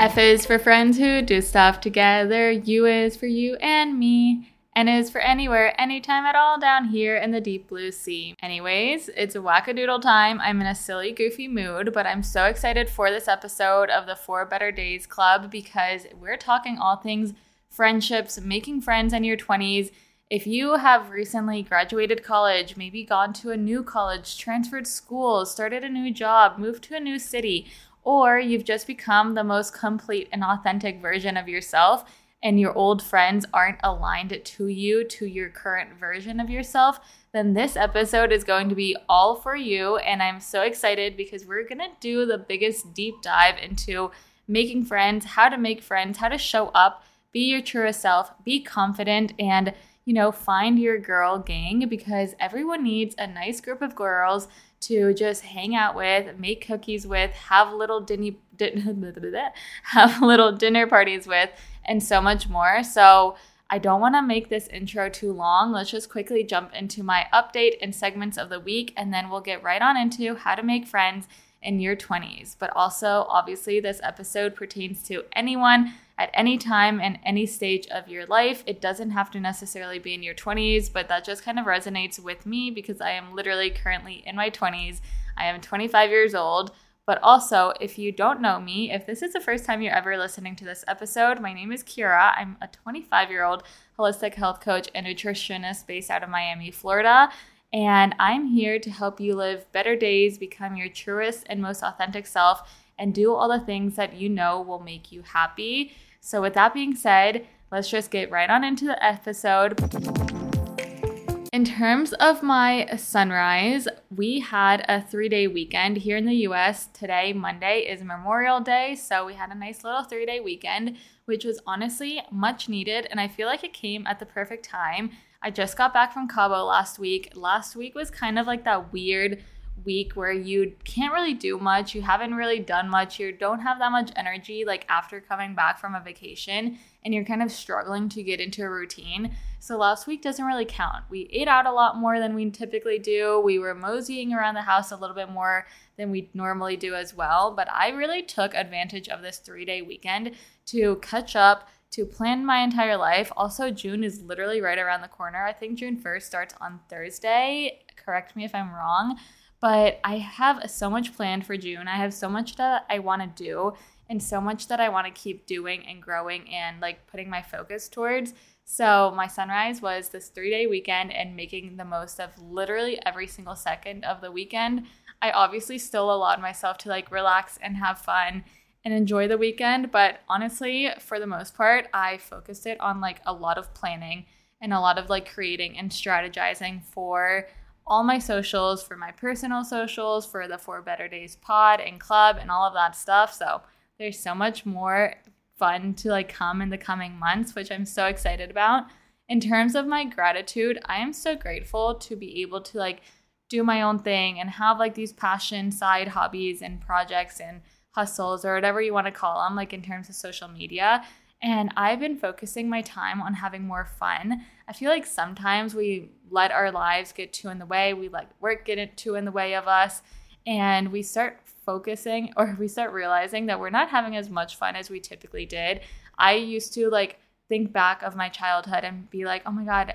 F is for friends who do stuff together. U is for you and me. N is for anywhere, anytime at all down here in the deep blue sea. Anyways, it's wackadoodle time. I'm in a silly, goofy mood, but I'm so excited for this episode of the For Better Days Club because we're talking all things friendships, making friends in your 20s. If you have recently graduated college, maybe gone to a new college, transferred schools, started a new job, moved to a new city, or you've just become the most complete and authentic version of yourself, and your old friends aren't aligned to you, to your current version of yourself, then this episode is going to be all for you. And I'm so excited because we're going to do the biggest deep dive into making friends, how to make friends, how to show up, be your truest self, be confident, and you know, find your girl gang because everyone needs a nice group of girls to just hang out with, make cookies with, have little dinny, din- have little dinner parties with, and so much more. So I don't want to make this intro too long. Let's just quickly jump into my update and segments of the week, and then we'll get right on into how to make friends in your 20s. But also, obviously, this episode pertains to anyone at any time and any stage of your life. It doesn't have to necessarily be in your 20s, but that just kind of resonates with me because I am literally currently in my 20s. I am 25 years old. But also, if you don't know me, if this is the first time you're ever listening to this episode, my name is Keara. I'm a 25 year old holistic health coach and nutritionist based out of Miami, Florida. And I'm here to help you live better days, become your truest and most authentic self, and do all the things that you know will make you happy. So, with that being said, let's just get right on into the episode. In terms of my sunrise, we had a three day weekend here in the US. Today, Monday, is Memorial Day. So we had a nice little three day weekend, which was honestly much needed. And I feel like it came at the perfect time. I just got back from Cabo last week. Last week was kind of like that weird week where you can't really do much, you haven't really done much, you don't have that much energy like after coming back from a vacation and you're kind of struggling to get into a routine. So last week doesn't really count. We ate out a lot more than we typically do. We were moseying around the house a little bit more than we normally do as well, but I really took advantage of this 3-day weekend to catch up to plan my entire life. Also, June is literally right around the corner. I think June 1st starts on Thursday. Correct me if I'm wrong. But I have so much planned for June. I have so much that I want to do and so much that I want to keep doing and growing and like putting my focus towards. So, my sunrise was this three day weekend and making the most of literally every single second of the weekend. I obviously still allowed myself to like relax and have fun and enjoy the weekend, but honestly, for the most part, I focused it on like a lot of planning and a lot of like creating and strategizing for all my socials, for my personal socials, for the For Better Days pod and club and all of that stuff. So there's so much more fun to like come in the coming months, which I'm so excited about. In terms of my gratitude, I am so grateful to be able to like do my own thing and have like these passion side hobbies and projects and hustles or whatever you want to call them, like in terms of social media. And I've been focusing my time on having more fun. I feel like sometimes we let our lives get too in the way. We let work get too in the way of us. And we start focusing or we start realizing that we're not having as much fun as we typically did. I used to like think back of my childhood and be like, oh my God,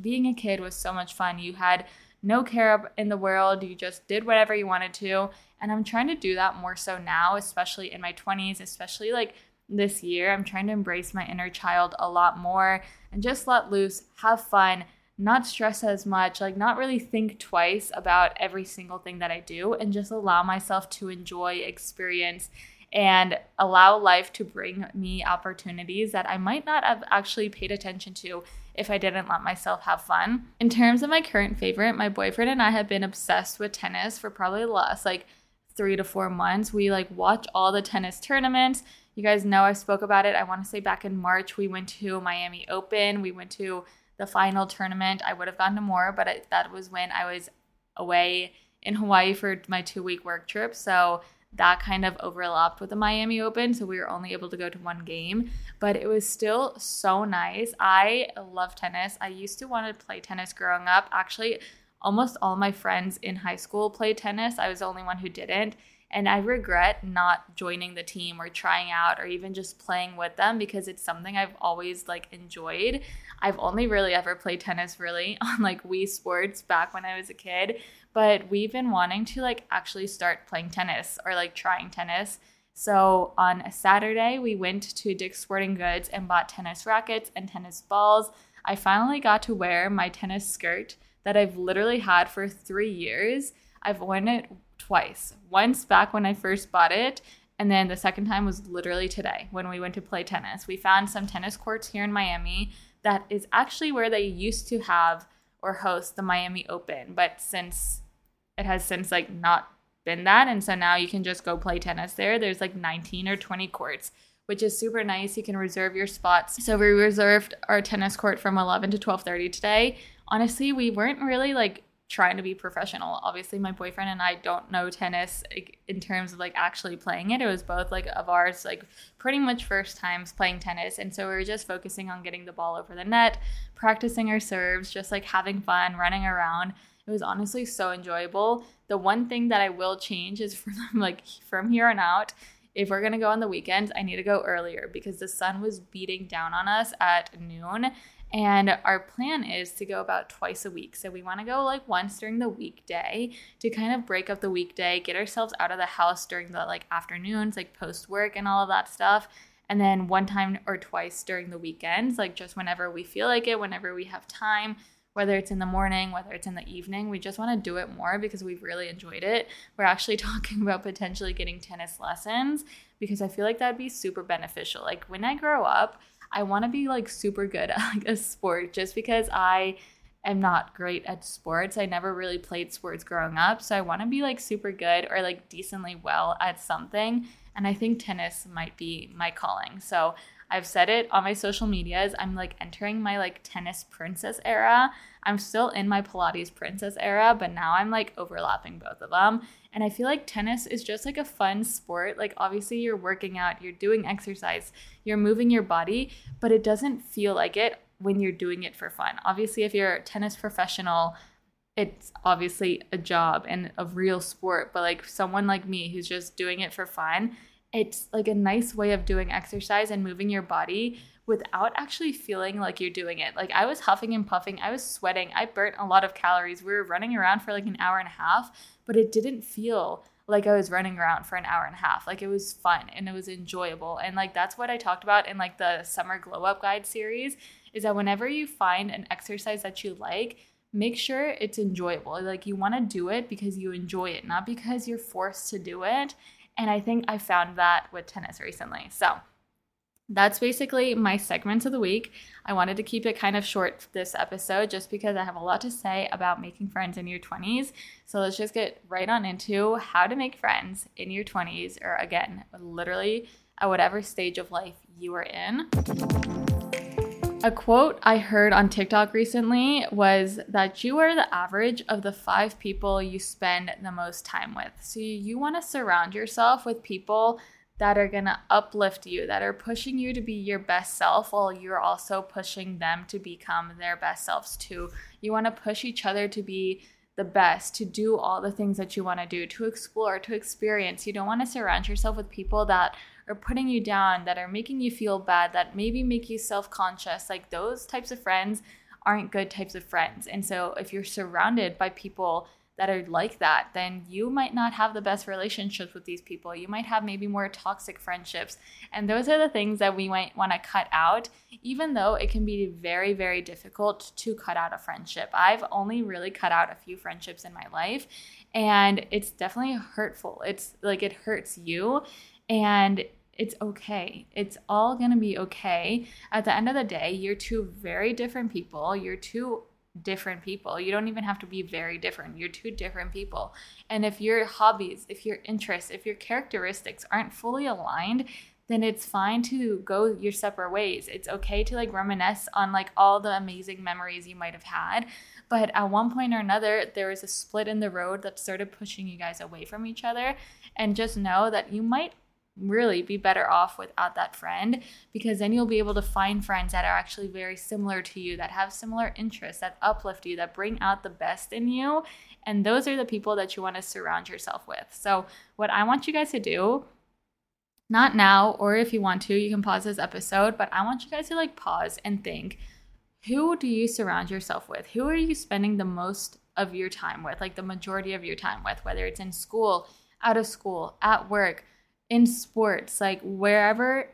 being a kid was so much fun. You had no care in the world. You just did whatever you wanted to. And I'm trying to do that more so now, especially in my 20s, especially like this year. I'm trying to embrace my inner child a lot more and just let loose, have fun, not stress as much, like not really think twice about every single thing that I do, and just allow myself to enjoy, experience, and allow life to bring me opportunities that I might not have actually paid attention to if I didn't let myself have fun. In terms of my current favorite, my boyfriend and I have been obsessed with tennis for probably the last like three to four months. We like watch all the tennis tournaments. You guys know I spoke about it. I want to say back in March, we went to Miami Open. We went to the final tournament. I would have gone to more, but I, that was when I was away in Hawaii for my two week work trip. So that kind of overlapped with the Miami Open. So we were only able to go to one game, but it was still so nice. I love tennis. I used to want to play tennis growing up. Actually, almost all my friends in high school played tennis. I was the only one who didn't. And I regret not joining the team or trying out or even just playing with them because it's something I've always like enjoyed. I've only really ever played tennis really on like Wii Sports back when I was a kid, but we've been wanting to like actually start playing tennis or like trying tennis. So on a Saturday, we went to Dick's Sporting Goods and bought tennis rackets and tennis balls. I finally got to wear my tennis skirt that I've literally had for three years. I've worn it twice. Once back when I first bought it, and then the second time was literally today when we went to play tennis. We found some tennis courts here in Miami that is actually where they used to have or host the Miami Open, but since it has since like not been that and so now you can just go play tennis there. There's like 19 or 20 courts, which is super nice. You can reserve your spots. So we reserved our tennis court from 11 to 12:30 today. Honestly, we weren't really like trying to be professional. Obviously, my boyfriend and I don't know tennis in terms of like actually playing it. It was both like of ours, like pretty much first times playing tennis. And so we were just focusing on getting the ball over the net, practicing our serves, just like having fun, running around. It was honestly so enjoyable. The one thing that I will change is from like from here on out, if we're gonna go on the weekends, I need to go earlier because the sun was beating down on us at noon and our plan is to go about twice a week. So we want to go like once during the weekday to kind of break up the weekday, get ourselves out of the house during the like afternoons, like post work and all of that stuff. And then one time or twice during the weekends, like just whenever we feel like it, whenever we have time, whether it's in the morning, whether it's in the evening, we just want to do it more because we've really enjoyed it. We're actually talking about potentially getting tennis lessons because I feel like that'd be super beneficial. Like when I grow up, I want to be like super good at like a sport just because I am not great at sports. I never really played sports growing up, so I want to be like super good or like decently well at something. And I think tennis might be my calling. So I've said it on my social medias. I'm like entering my like tennis princess era. I'm still in my Pilates princess era, but now I'm like overlapping both of them. And I feel like tennis is just like a fun sport. Like, obviously, you're working out, you're doing exercise, you're moving your body, but it doesn't feel like it when you're doing it for fun. Obviously, if you're a tennis professional, it's obviously a job and a real sport, but like someone like me who's just doing it for fun, it's like a nice way of doing exercise and moving your body without actually feeling like you're doing it. Like I was huffing and puffing, I was sweating, I burnt a lot of calories. We were running around for like an hour and a half, but it didn't feel like I was running around for an hour and a half. Like it was fun and it was enjoyable. And like that's what I talked about in like the summer glow up guide series is that whenever you find an exercise that you like, make sure it's enjoyable. Like you want to do it because you enjoy it, not because you're forced to do it. And I think I found that with tennis recently. So, that's basically my segments of the week. I wanted to keep it kind of short this episode just because I have a lot to say about making friends in your 20s. So let's just get right on into how to make friends in your 20s, or again, literally at whatever stage of life you are in. A quote I heard on TikTok recently was that you are the average of the five people you spend the most time with. So you want to surround yourself with people that are going to uplift you, that are pushing you to be your best self while you're also pushing them to become their best selves too. You want to push each other to be the best, to do all the things that you want to do, to explore, to experience. You don't want to surround yourself with people that are putting you down, that are making you feel bad, that maybe make you self conscious. Like those types of friends aren't good types of friends. And so if you're surrounded by people that are like that, then you might not have the best relationships with these people. You might have maybe more toxic friendships. And those are the things that we might want to cut out, even though it can be very, very difficult to cut out a friendship. I've only really cut out a few friendships in my life, and it's definitely hurtful. It's like it hurts you. And it's okay. It's all going to be okay. At the end of the day, you're two very different people. You're two different people. You don't even have to be very different. You're two different people. And if your hobbies, if your interests, if your characteristics aren't fully aligned, then it's fine to go your separate ways. It's okay to like reminisce on like all the amazing memories you might have had. But at one point or another, there was a split in the road that started pushing you guys away from each other. And just know that you might really be better off without that friend because then you'll be able to find friends that are actually very similar to you, that have similar interests, that uplift you, that bring out the best in you. And those are the people that you want to surround yourself with. So, what I want you guys to do, not now, or if you want to, you can pause this episode, but I want you guys to like pause and think who do you surround yourself with? Who are you spending the most of your time with, like the majority of your time with, whether it's in school, out of school, at work? In sports, like wherever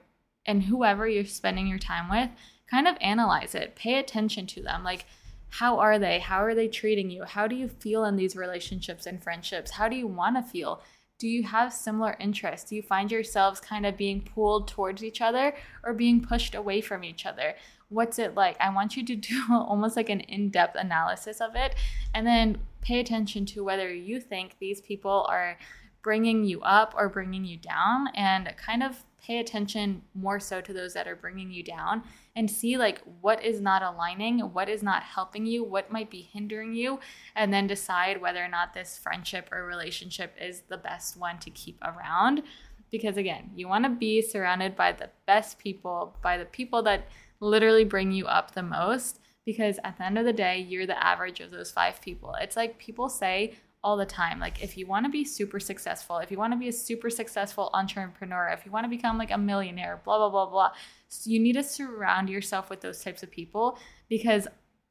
and whoever you're spending your time with, kind of analyze it. Pay attention to them. Like, how are they? How are they treating you? How do you feel in these relationships and friendships? How do you want to feel? Do you have similar interests? Do you find yourselves kind of being pulled towards each other or being pushed away from each other? What's it like? I want you to do almost like an in depth analysis of it and then pay attention to whether you think these people are bringing you up or bringing you down and kind of pay attention more so to those that are bringing you down and see like what is not aligning, what is not helping you, what might be hindering you, and then decide whether or not this friendship or relationship is the best one to keep around. Because again, you want to be surrounded by the best people, by the people that literally bring you up the most. Because at the end of the day, you're the average of those five people. It's like people say, all the time. Like, if you want to be super successful, if you want to be a super successful entrepreneur, if you want to become like a millionaire, blah, blah, blah, blah, so you need to surround yourself with those types of people because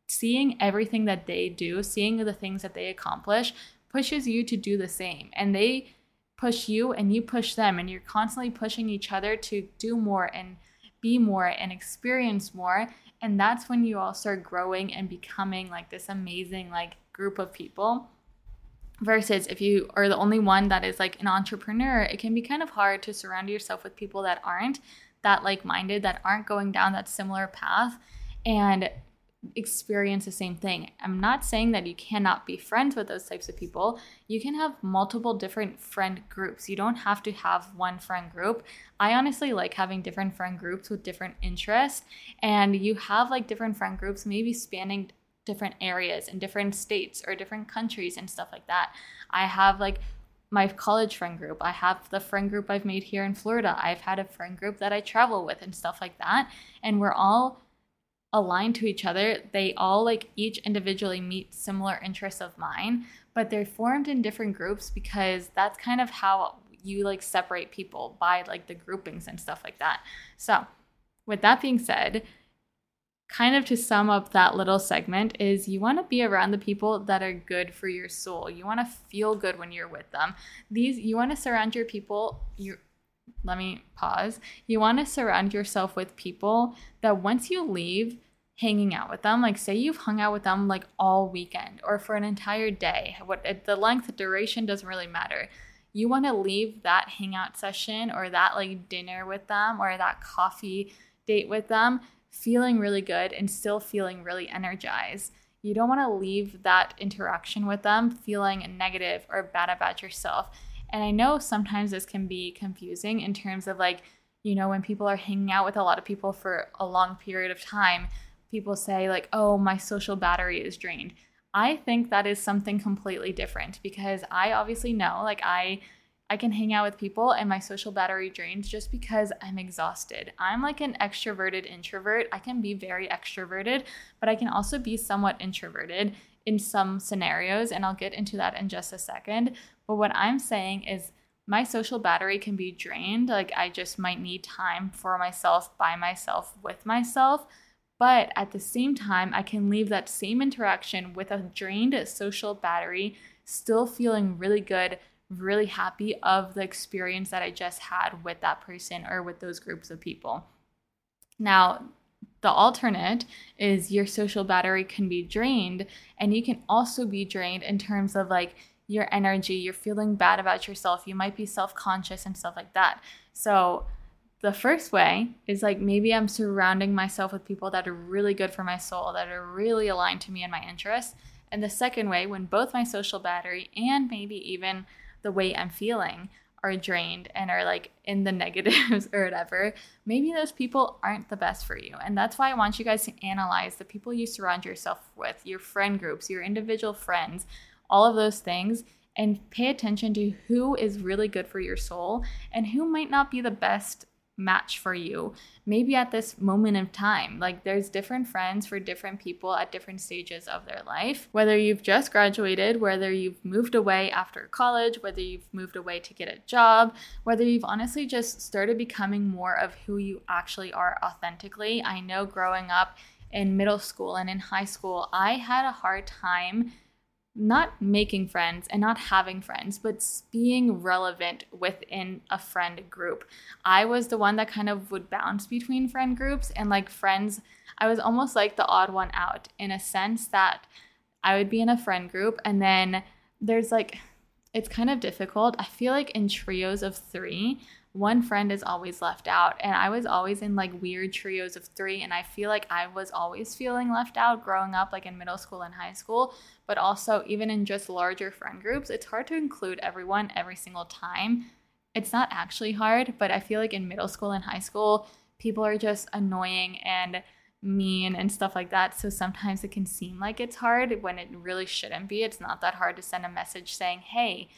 seeing everything that they do, seeing the things that they accomplish, pushes you to do the same. And they push you and you push them, and you're constantly pushing each other to do more and be more and experience more. And that's when you all start growing and becoming like this amazing, like, group of people versus if you are the only one that is like an entrepreneur it can be kind of hard to surround yourself with people that aren't that like-minded that aren't going down that similar path and experience the same thing. I'm not saying that you cannot be friends with those types of people. You can have multiple different friend groups. You don't have to have one friend group. I honestly like having different friend groups with different interests and you have like different friend groups maybe spanning different areas and different states or different countries and stuff like that. I have like my college friend group. I have the friend group I've made here in Florida. I've had a friend group that I travel with and stuff like that. And we're all aligned to each other. They all like each individually meet similar interests of mine, but they're formed in different groups because that's kind of how you like separate people by like the groupings and stuff like that. So, with that being said, kind of to sum up that little segment is you want to be around the people that are good for your soul. You want to feel good when you're with them. These you want to surround your people you let me pause. You want to surround yourself with people that once you leave hanging out with them, like say you've hung out with them like all weekend or for an entire day, what the length, the duration doesn't really matter. You want to leave that hangout session or that like dinner with them or that coffee date with them feeling really good and still feeling really energized. You don't want to leave that interaction with them feeling negative or bad about yourself. And I know sometimes this can be confusing in terms of like, you know, when people are hanging out with a lot of people for a long period of time, people say, like, oh, my social battery is drained. I think that is something completely different because I obviously know, like, I I can hang out with people and my social battery drains just because I'm exhausted. I'm like an extroverted introvert. I can be very extroverted, but I can also be somewhat introverted in some scenarios, and I'll get into that in just a second. But what I'm saying is, my social battery can be drained. Like, I just might need time for myself, by myself, with myself. But at the same time, I can leave that same interaction with a drained social battery, still feeling really good really happy of the experience that I just had with that person or with those groups of people. Now, the alternate is your social battery can be drained, and you can also be drained in terms of like your energy, you're feeling bad about yourself, you might be self conscious and stuff like that. So, the first way is like maybe I'm surrounding myself with people that are really good for my soul, that are really aligned to me and my interests. And the second way, when both my social battery and maybe even the way I'm feeling are drained and are like in the negatives or whatever, maybe those people aren't the best for you. And that's why I want you guys to analyze the people you surround yourself with, your friend groups, your individual friends, all of those things, and pay attention to who is really good for your soul and who might not be the best match for you maybe at this moment of time. Like there's different friends for different people at different stages of their life. Whether you've just graduated whether you've moved away after college whether you've moved away to get a job whether you've honestly just started becoming more of who you actually are authentically. I know growing up in middle school and in high school i had a hard time not making friends and not having friends, but being relevant within a friend group. I was the one that kind of would bounce between friend groups and like friends. I was almost like the odd one out in a sense that I would be in a friend group and then there's like, it's kind of difficult. I feel like in trios of three, one friend is always left out. And I was always in like weird trios of three. And I feel like I was always feeling left out growing up, like in middle school and high school. But also, even in just larger friend groups, it's hard to include everyone every single time. It's not actually hard, but I feel like in middle school and high school, people are just annoying and mean and stuff like that. So sometimes it can seem like it's hard when it really shouldn't be. It's not that hard to send a message saying, hey,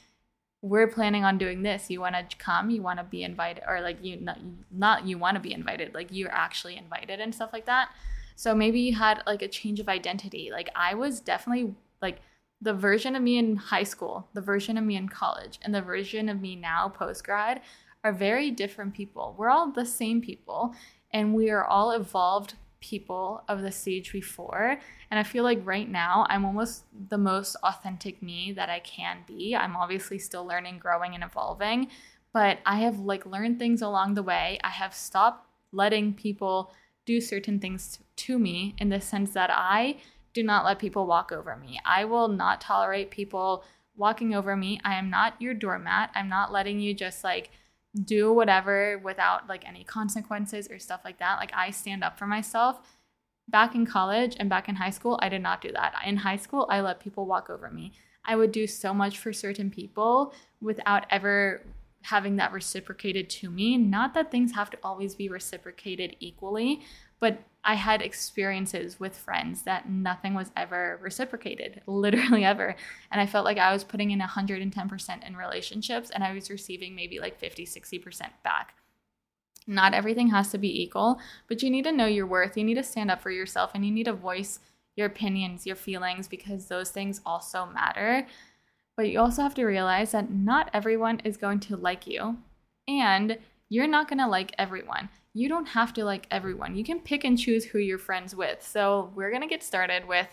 we're planning on doing this. You want to come? You want to be invited, or like you not, not you want to be invited, like you're actually invited and stuff like that. So maybe you had like a change of identity. Like I was definitely like the version of me in high school, the version of me in college, and the version of me now post grad are very different people. We're all the same people, and we are all evolved people of the stage before. And I feel like right now I'm almost the most authentic me that I can be. I'm obviously still learning, growing, and evolving, but I have like learned things along the way. I have stopped letting people do certain things to me in the sense that I do not let people walk over me. I will not tolerate people walking over me. I am not your doormat. I'm not letting you just like do whatever without like any consequences or stuff like that. Like I stand up for myself. Back in college and back in high school, I did not do that. In high school, I let people walk over me. I would do so much for certain people without ever having that reciprocated to me. Not that things have to always be reciprocated equally, but I had experiences with friends that nothing was ever reciprocated, literally ever. And I felt like I was putting in 110% in relationships and I was receiving maybe like 50, 60% back. Not everything has to be equal, but you need to know your worth. You need to stand up for yourself and you need to voice your opinions, your feelings, because those things also matter. But you also have to realize that not everyone is going to like you, and you're not going to like everyone you don't have to like everyone. You can pick and choose who you're friends with. So, we're going to get started with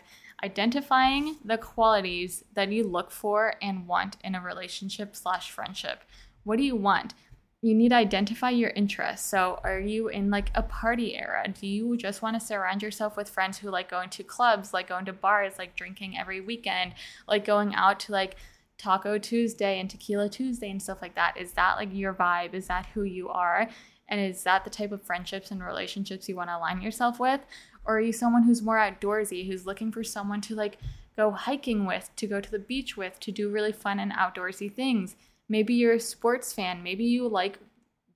identifying the qualities that you look for and want in a relationship slash friendship. What do you want? You need to identify your interests. So, are you in like a party era? Do you just want to surround yourself with friends who like going to clubs, like going to bars, like drinking every weekend, like going out to like Taco Tuesday and Tequila Tuesday and stuff like that? Is that like your vibe? Is that who you are? And is that the type of friendships and relationships you want to align yourself with? Or are you someone who's more outdoorsy, who's looking for someone to like go hiking with, to go to the beach with, to do really fun and outdoorsy things? Maybe you're a sports fan. Maybe you like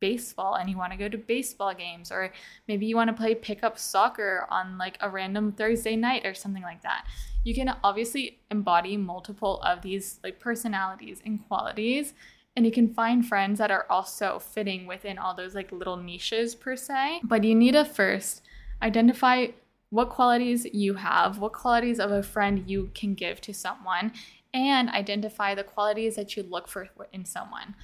baseball and you want to go to baseball games or maybe you want to play pickup soccer on like a random Thursday night or something like that. You can obviously embody multiple of these like personalities and qualities and you can find friends that are also fitting within all those like little niches per se. But you need to first identify what qualities you have what qualities of a friend you can give to someone and identify the qualities that you look for in someone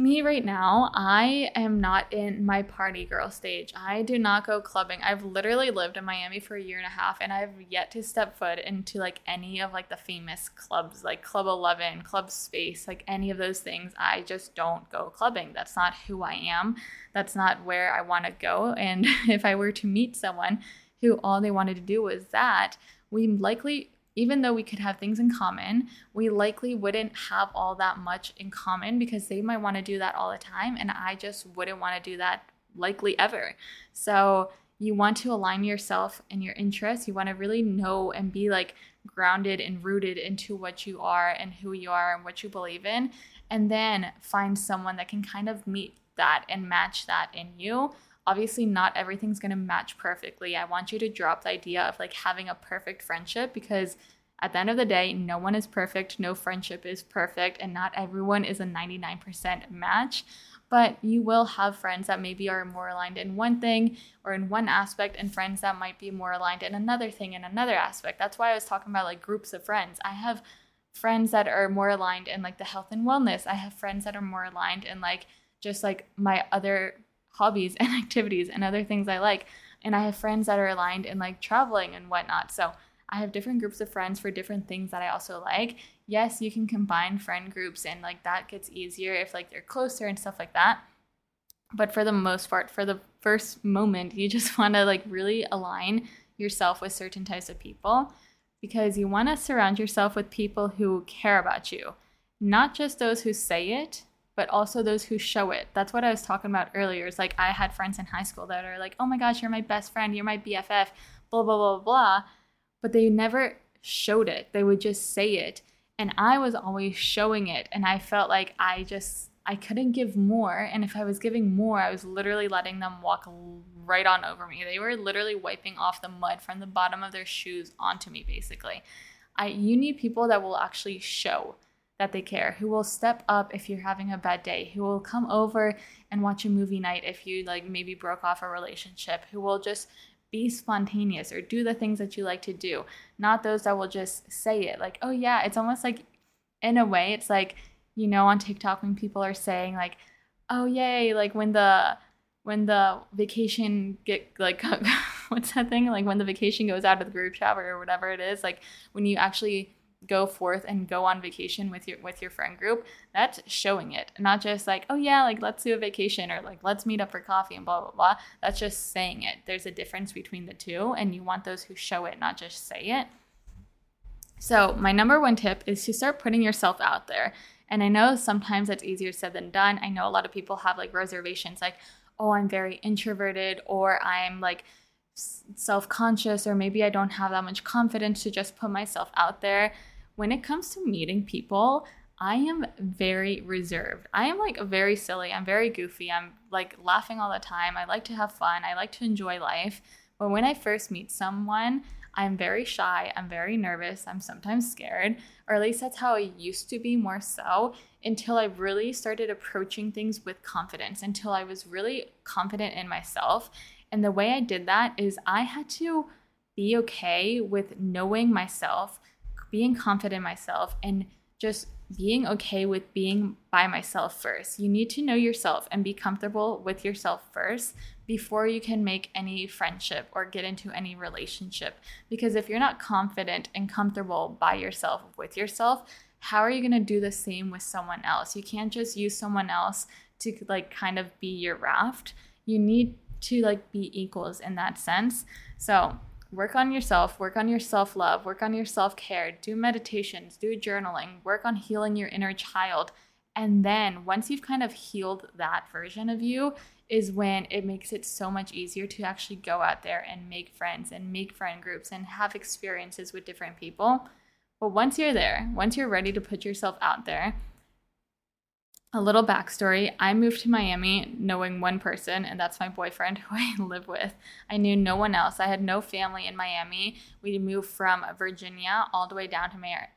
me right now, I am not in my party girl stage. I do not go clubbing. I've literally lived in Miami for a year and a half and I've yet to step foot into like any of like the famous clubs like Club 11, Club Space, like any of those things. I just don't go clubbing. That's not who I am. That's not where I want to go. And if I were to meet someone who all they wanted to do was that, we likely even though we could have things in common, we likely wouldn't have all that much in common because they might want to do that all the time. And I just wouldn't want to do that likely ever. So you want to align yourself and your interests. You want to really know and be like grounded and rooted into what you are and who you are and what you believe in. And then find someone that can kind of meet that and match that in you obviously not everything's going to match perfectly. I want you to drop the idea of like having a perfect friendship because At the end of the day, no one is perfect, no friendship is perfect, and not everyone is a 99% match. But you will have friends that maybe are more aligned in one thing or in one aspect, and friends that might be more aligned in another thing in another aspect. That's why I was talking about like groups of friends. I have friends that are more aligned in like the health and wellness. I have friends that are more aligned in like just like my other hobbies and activities and other things I like. And I have friends that are aligned in like traveling and whatnot. So I have different groups of friends for different things that I also like. Yes, you can combine friend groups and like that gets easier if like they're closer and stuff like that. But for the most part, for the first moment, you just want to like really align yourself with certain types of people because you want to surround yourself with people who care about you, not just those who say it, but also those who show it. That's what I was talking about earlier. It's like I had friends in high school that are like, oh my gosh, you're my best friend, you're my BFF, blah, blah, blah, blah. But they never showed it. They would just say it. And I was always showing it. And I felt like I just, I couldn't give more. And if I was giving more, I was literally letting them walk right on over me. They were literally wiping off the mud from the bottom of their shoes onto me, basically. I, you need people that will actually show that they care, who will step up if you're having a bad day, who will come over and watch a movie night if you like maybe broke off a relationship, who will just be spontaneous or do the things that you like to do, not those that will just say it. Like, oh yeah, it's almost like in a way, it's like, you know, on TikTok when people are saying like, oh yay, like when the when the vacation get like what's that thing? Like when the vacation goes out of the group chat or whatever it is, like when you actually go forth and go on vacation with your with your friend group that's showing it. Not just like oh yeah like let's do a vacation or like let's meet up for coffee and blah blah blah. That's just saying it. There's a difference between the two and you want those who show it not just say it. So my number one tip is to start putting yourself out there. And i know sometimes that's easier said than done. I know a lot of people have like reservations like oh i'm very introverted or i'm like self conscious, or maybe I don't have that much confidence to just put myself out there when it comes to meeting people, I am very reserved. I am like very silly. I'm very goofy. I'm like laughing all the time. I like to have fun. I like to enjoy life. But when I first meet someone, I'm very shy. I'm very nervous. I'm sometimes scared, or at least that's how I used to be more so until I really started approaching things with confidence, until I was really confident in myself. And the way I did that is I had to be okay with knowing myself being confident in myself and just being okay with being by myself first. You need to know yourself and be comfortable with yourself first before you can make any friendship or get into any relationship. Because if you're not confident and comfortable by yourself with yourself, how are you going to do the same with someone else? You can't just use someone else to like kind of be your raft. You need to like be equals in that sense. So, work on yourself, work on your self love, work on your self care, do meditations, do journaling, work on healing your inner child. And then once you've kind of healed that version of you, is when it makes it so much easier to actually go out there and make friends and make friend groups and have experiences with different people. But once you're there, once you're ready to put yourself out there, a little backstory I moved to Miami knowing one person, and that's my boyfriend who I live with. I knew no one else. I had no family in Miami. We moved from Virginia all the way down to Miami.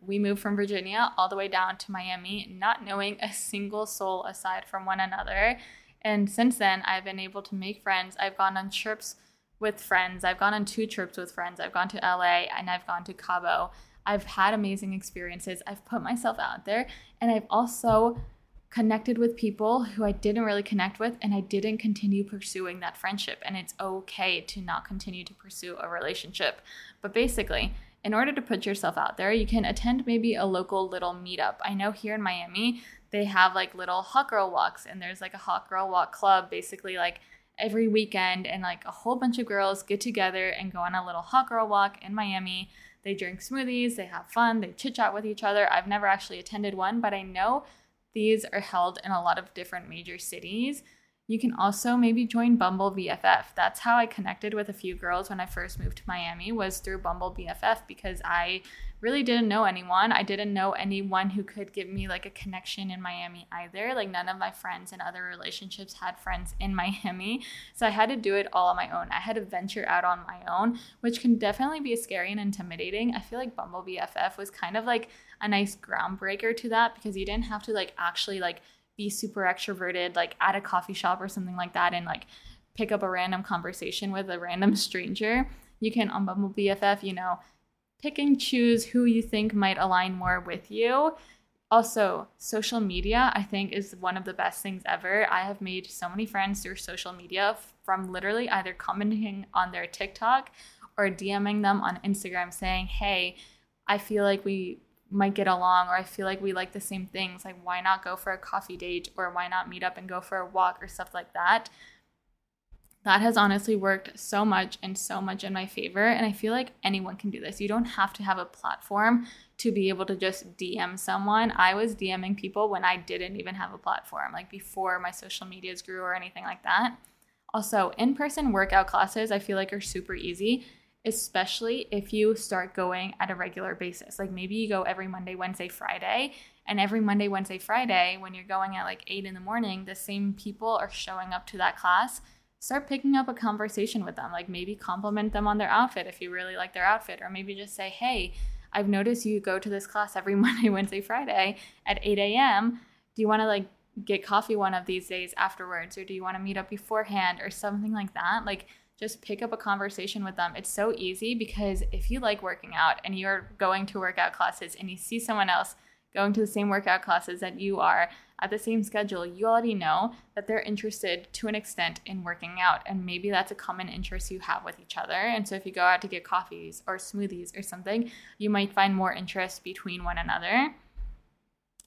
We moved from Virginia all the way down to Miami, not knowing a single soul aside from one another. And since then, I've been able to make friends. I've gone on trips with friends. I've gone on two trips with friends. I've gone to LA and I've gone to Cabo. I've had amazing experiences. I've put myself out there and I've also connected with people who I didn't really connect with and I didn't continue pursuing that friendship. And it's okay to not continue to pursue a relationship. But basically, in order to put yourself out there, you can attend maybe a local little meetup. I know here in Miami, they have like little hot girl walks and there's like a hot girl walk club basically like every weekend and like a whole bunch of girls get together and go on a little hot girl walk in Miami they drink smoothies, they have fun, they chit chat with each other. I've never actually attended one, but I know these are held in a lot of different major cities. You can also maybe join Bumble BFF. That's how I connected with a few girls when I first moved to Miami was through Bumble BFF because I really didn't know anyone. I didn't know anyone who could give me like a connection in Miami either. Like none of my friends and other relationships had friends in Miami. So I had to do it all on my own. I had to venture out on my own, which can definitely be scary and intimidating. I feel like Bumble BFF was kind of like a nice groundbreaker to that because you didn't have to like actually like be super extroverted like at a coffee shop or something like that and like pick up a random conversation with a random stranger you can on bumble bff you know pick and choose who you think might align more with you also social media i think is one of the best things ever i have made so many friends through social media from literally either commenting on their tiktok or dming them on instagram saying hey i feel like we might get along or I feel like we like the same things. Like, why not go for a coffee date or why not meet up and go for a walk or stuff like that? That has honestly worked so much and so much in my favor. And I feel like anyone can do this. You don't have to have a platform to be able to just DM someone. I was DMing people when I didn't even have a platform, like before my social medias grew or anything like that. Also, in person workout classes, I feel like are super easy especially if you start going at a regular basis. Like maybe you go every Monday, Wednesday, Friday, and every Monday, Wednesday, Friday, when you're going at like eight in the morning, the same people are showing up to that class. Start picking up a conversation with them. Like maybe compliment them on their outfit if you really like their outfit, or maybe just say, hey, I've noticed you go to this class every Monday, Wednesday, Friday at 8 a.m. Do you want to like get coffee one of these days afterwards, or do you want to meet up beforehand, or something like that? Like, just pick up a conversation with them. It's so easy because if you like working out and you're going to workout classes and you see someone else going to the same workout classes that you are at the same schedule, you already know that they're interested to an extent in working out. And maybe that's a common interest you have with each other. And so if you go out to get coffees or smoothies or something, you might find more interest between one another.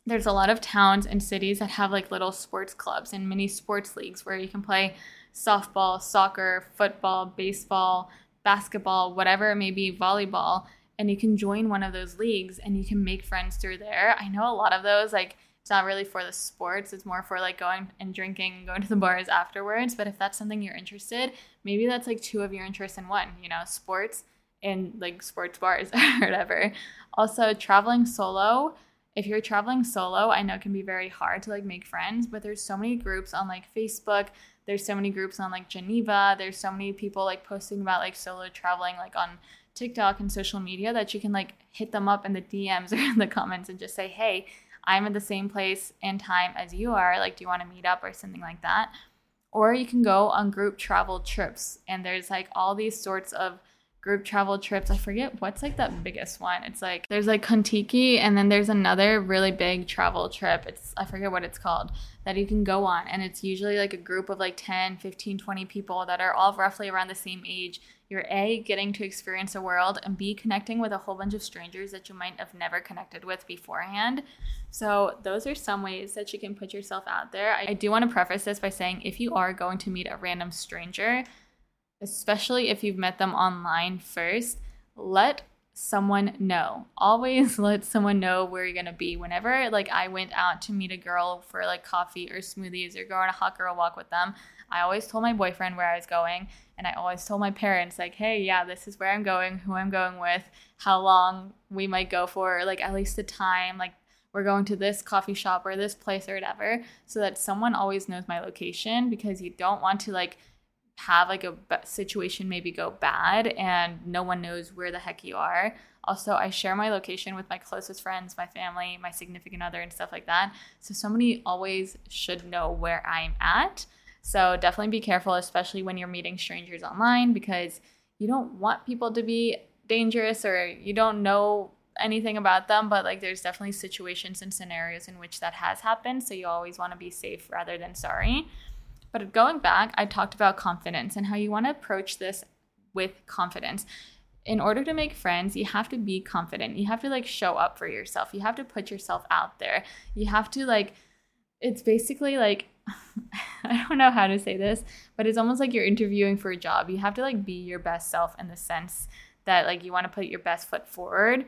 There's a lot of towns and cities that have like little sports clubs and mini sports leagues where you can play softball, soccer, football, baseball, basketball, whatever it may be, volleyball, and you can join one of those leagues and you can make friends through there. I know a lot of those, like, it's not really for the sports, it's more for like going and drinking and going to the bars afterwards. But if that's something you're interested, maybe that's like two of your interests in one, you know, sports and like sports bars or whatever. Also, traveling solo. If you're traveling solo, I know it can be very hard to like make friends, but there's so many groups on like Facebook there's so many groups on like Geneva. There's so many people like posting about like solo traveling like on TikTok and social media that you can like hit them up in the DMs or in the comments and just say, hey, I'm in the same place and time as you are. Like, do you want to meet up or something like that? Or you can go on group travel trips. And there's like all these sorts of group travel trips. I forget what's like the biggest one. It's like there's like Contiki and then there's another really big travel trip. It's I forget what it's called that you can go on and it's usually like a group of like 10, 15, 20 people that are all roughly around the same age. You're A getting to experience a world and B connecting with a whole bunch of strangers that you might have never connected with beforehand. So those are some ways that you can put yourself out there. I do want to preface this by saying if you are going to meet a random stranger, especially if you've met them online first, let someone know. Always let someone know where you're to be. Whenever like I went out to meet a girl for like coffee or smoothies or go on a hot girl walk with them, I always told my boyfriend where I was going and I always told my parents like, "Hey, yeah, this is where I'm going, who I'm going with, how long we might go for, like at least the time, like we're going to this coffee shop or this place or whatever, so that someone always knows my location because you don't want to like have like a situation maybe go bad and no one knows where the heck you are. Also, I share my location with my closest friends, my family, my significant other, and stuff like that. So, somebody always should know where I'm at. So, definitely be careful, especially when you're meeting strangers online, because you don't want people to be dangerous or you don't know anything about them, but like there's definitely situations and scenarios in which that has happened. So, you always want to be safe rather than sorry. But going back, I talked about confidence and how you want to approach this with confidence. In order to make friends, you have to be confident. You have to like show up for yourself. You have to put yourself out there. You have to like, it's basically like, I don't know how to say this, but it's almost like you're interviewing for a job. You have to like be your best self in the sense that like you want to put your best foot forward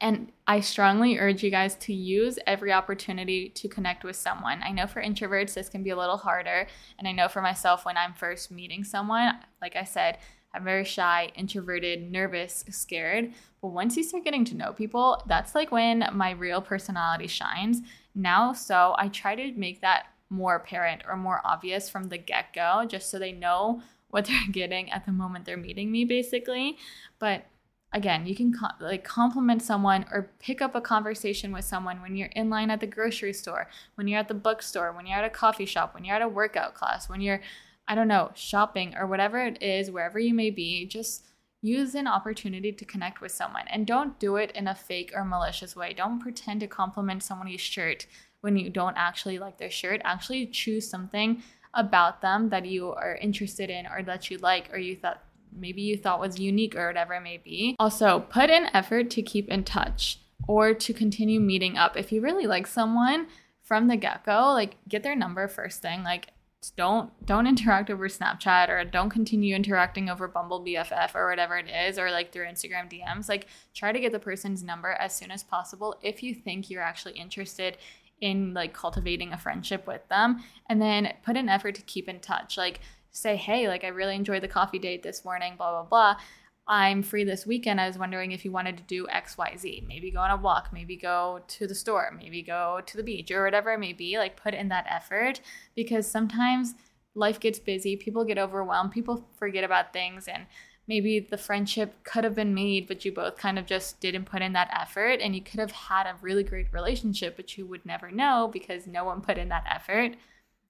And I strongly urge you guys to use every opportunity to connect with someone. I know for introverts, this can be a little harder. And I know for myself, when I'm first meeting someone, like I said, I'm very shy, introverted, nervous, scared. But once you start getting to know people, that's like when my real personality shines. Now, so I try to make that more apparent or more obvious from the get go, just so they know what they're getting at the moment they're meeting me, basically. But again, you can like compliment someone or pick up a conversation with someone when you're in line at the grocery store, when you're at the bookstore, when you're at a coffee shop, when you're at a workout class, when you're I don't know, shopping or whatever it is, wherever you may be, just use an opportunity to connect with someone and don't do it in a fake or malicious way. Don't pretend to compliment somebody's shirt when you don't actually like their shirt. Actually choose something about them that you are interested in or that you like or you thought maybe you thought was unique or whatever it may be. Also, put in effort to keep in touch or to continue meeting up. If you really like someone from the get-go, like get their number first thing. Like don't don't interact over Snapchat or don't continue interacting over Bumble BFF or whatever it is or like through Instagram DMs. Like try to get the person's number as soon as possible if you think you're actually interested in like cultivating a friendship with them and then put an effort to keep in touch. Like say, "Hey, like I really enjoyed the coffee date this morning, blah blah blah." I'm free this weekend. I was wondering if you wanted to do XYZ. Maybe go on a walk, maybe go to the store, maybe go to the beach or whatever it may be. Like put in that effort because sometimes life gets busy, people get overwhelmed, people forget about things and maybe the friendship could have been made, but you both kind of just didn't put in that effort and you could have had a really great relationship, but you would never know because no one put in that effort.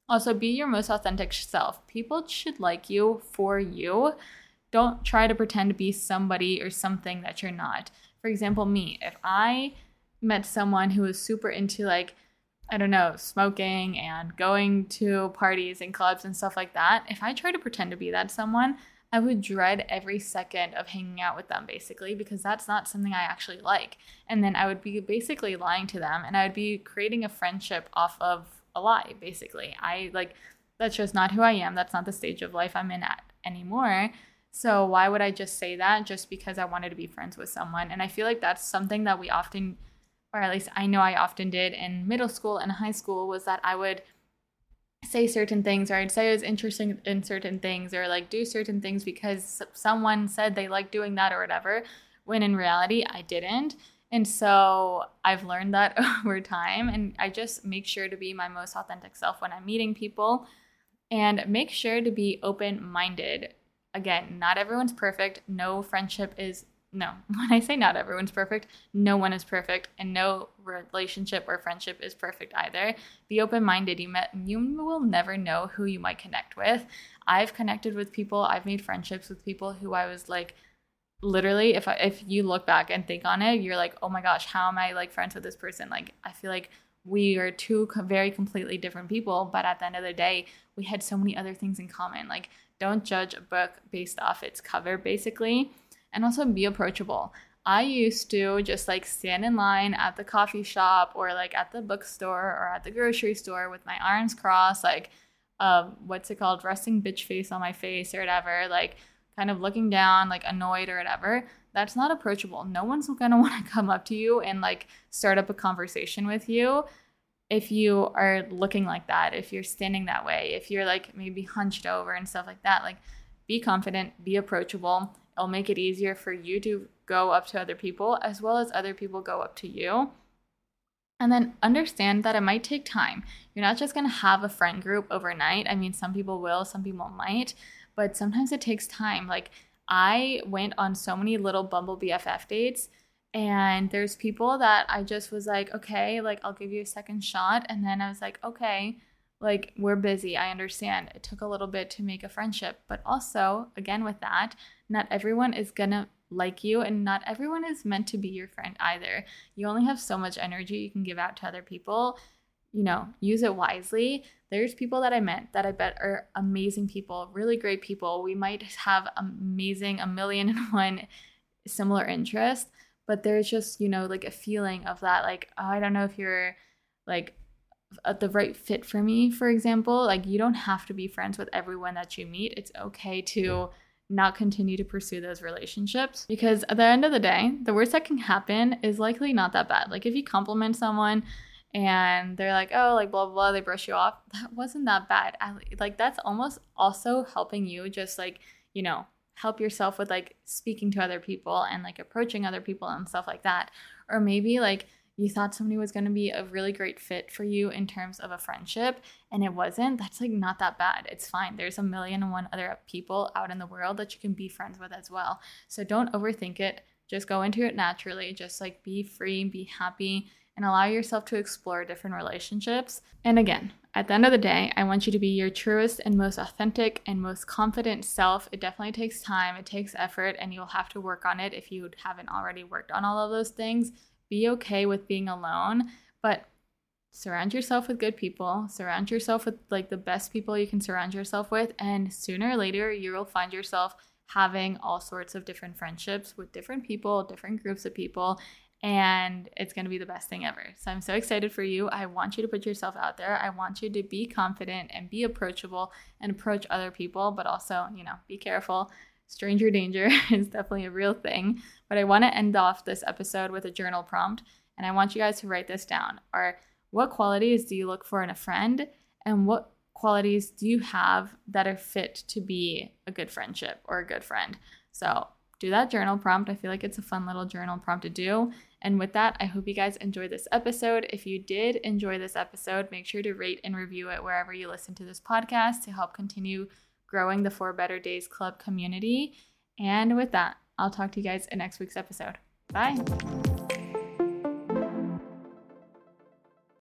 Also, be your most authentic self. People should like you for you don't try to pretend to be somebody or something that you're not. For example, me, if I met someone who was super into like, I don't know, smoking and going to parties and clubs and stuff like that, if I try to pretend to be that someone, I would dread every second of hanging out with them basically because that's not something I actually like. And then I would be basically lying to them and I would be creating a friendship off of a lie basically. I like that's just not who I am. That's not the stage of life I'm in at anymore. So why would I just say that just because I wanted to be friends with someone? And I feel like that's something that we often, or at least I know I often did in middle school and high school, was that I would say certain things or I'd say I was interested in certain things or like do certain things because someone said they liked doing that or whatever, when in reality I didn't. And so I've learned that over time. And I just make sure to be my most authentic self when I'm meeting people and make sure to be open minded again, not everyone's perfect. No friendship is no. When I say not everyone's perfect, no one is perfect, and no relationship or friendship is perfect either. Be open minded. You you will never know who you might connect with. I've connected with people. I've made friendships with people who I was like literally if I, if you look back and think on it you're like oh my gosh how am i like friends with this person like i feel like we are two very completely different people but at the end of the day we had so many other things in common like don't judge a book based off its cover, basically. And also be approachable. I used to just like stand in line at the coffee shop or like at the bookstore or at the grocery store with my arms crossed, like, uh, what's it called? Resting bitch face on my face or whatever, like kind of looking down, like annoyed or whatever. That's not approachable. No one's gonna wanna come up to you and like start up a conversation with you if you are looking like that, if you're standing that way, if you're like maybe hunched over and stuff like that, like be confident, be approachable. It'll make it easier for you to go up to other people as well as other people go up to you. And then understand that it might take time. You're not just to have a friend group overnight. I mean, some people will, some people might, but sometimes it takes time. Like, I went on so many little Bumble BFF dates and there's people that I just was like, okay, like I'll give you a second shot. And then I was like, okay, like we're busy. I understand. It took a little bit to make a friendship. But also, again, with that, not everyone is gonna like you and not everyone is meant to be your friend either. You only have so much energy you can give out to other people. You know, use it wisely. There's people that I met that I bet are amazing people, really great people. We might have amazing, a million and one similar interests but there's just you know like a feeling of that like oh, i don't know if you're like uh, the right fit for me for example like you don't have to be friends with everyone that you meet it's okay to not continue to pursue those relationships because at the end of the day, the worst that can happen is likely not that bad. Like if you compliment someone and they're like, oh, like blah, blah, blah, they brush you off, that wasn't that bad. I, like that's almost also helping you just like, you know, help yourself with like speaking to other people and like approaching other people and stuff like that. Or maybe like you thought somebody was going to be a really great fit for you in terms of a friendship and it wasn't, that's like not that bad. It's fine. There's a million and one other people out in the world that you can be friends with as well. So don't overthink it. Just go into it naturally. Just like be free, be happy, and allow yourself to explore different relationships. And again, at the end of the day, I want you to be your truest and most authentic and most confident self. It definitely takes time, it takes effort, and you'll have to work on it if you haven't already worked on all of those things be okay with being alone, but surround yourself with good people, surround yourself with like the best people you can surround yourself with, and sooner or later you will find yourself having all sorts of different friendships with different people, different groups of people, and it's going to be the best thing ever. So I'm so excited for you. I want you to put yourself out there. I want you to be confident and be approachable and approach other people, but also, you know, be careful stranger danger is definitely a real thing. But I want to end off this episode with a journal prompt. And I want you guys to write this down. Or what qualities do you look for in a friend? And what qualities do you have that are fit to be a good friendship or a good friend? So do that journal prompt. I feel like it's a fun little journal prompt to do. And with that, I hope you guys enjoyed this episode. If you did enjoy this episode, make sure to rate and review it wherever you listen to this podcast to help continue growing the For Better Days Club community. And with that, I'll talk to you guys in next week's episode. Bye.